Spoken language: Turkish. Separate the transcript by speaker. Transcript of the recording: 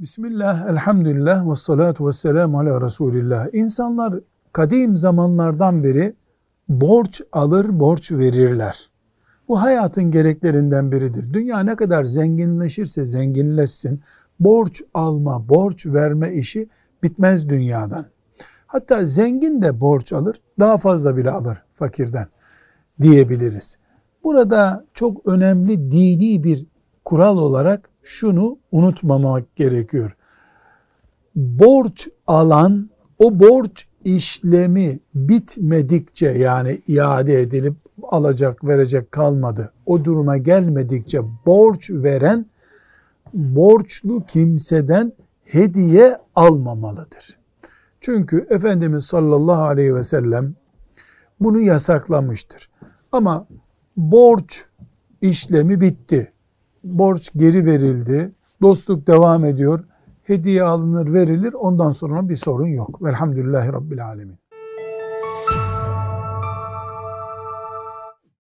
Speaker 1: Bismillah, elhamdülillah ve salatu ve selamu ala Resulillah. İnsanlar kadim zamanlardan beri borç alır, borç verirler. Bu hayatın gereklerinden biridir. Dünya ne kadar zenginleşirse zenginleşsin, borç alma, borç verme işi bitmez dünyadan. Hatta zengin de borç alır, daha fazla bile alır fakirden diyebiliriz. Burada çok önemli dini bir kural olarak şunu unutmamak gerekiyor. Borç alan o borç işlemi bitmedikçe yani iade edilip alacak verecek kalmadı. O duruma gelmedikçe borç veren borçlu kimseden hediye almamalıdır. Çünkü Efendimiz sallallahu aleyhi ve sellem bunu yasaklamıştır. Ama borç işlemi bitti borç geri verildi, dostluk devam ediyor, hediye alınır verilir ondan sonra bir sorun yok. Velhamdülillahi Rabbil Alemin.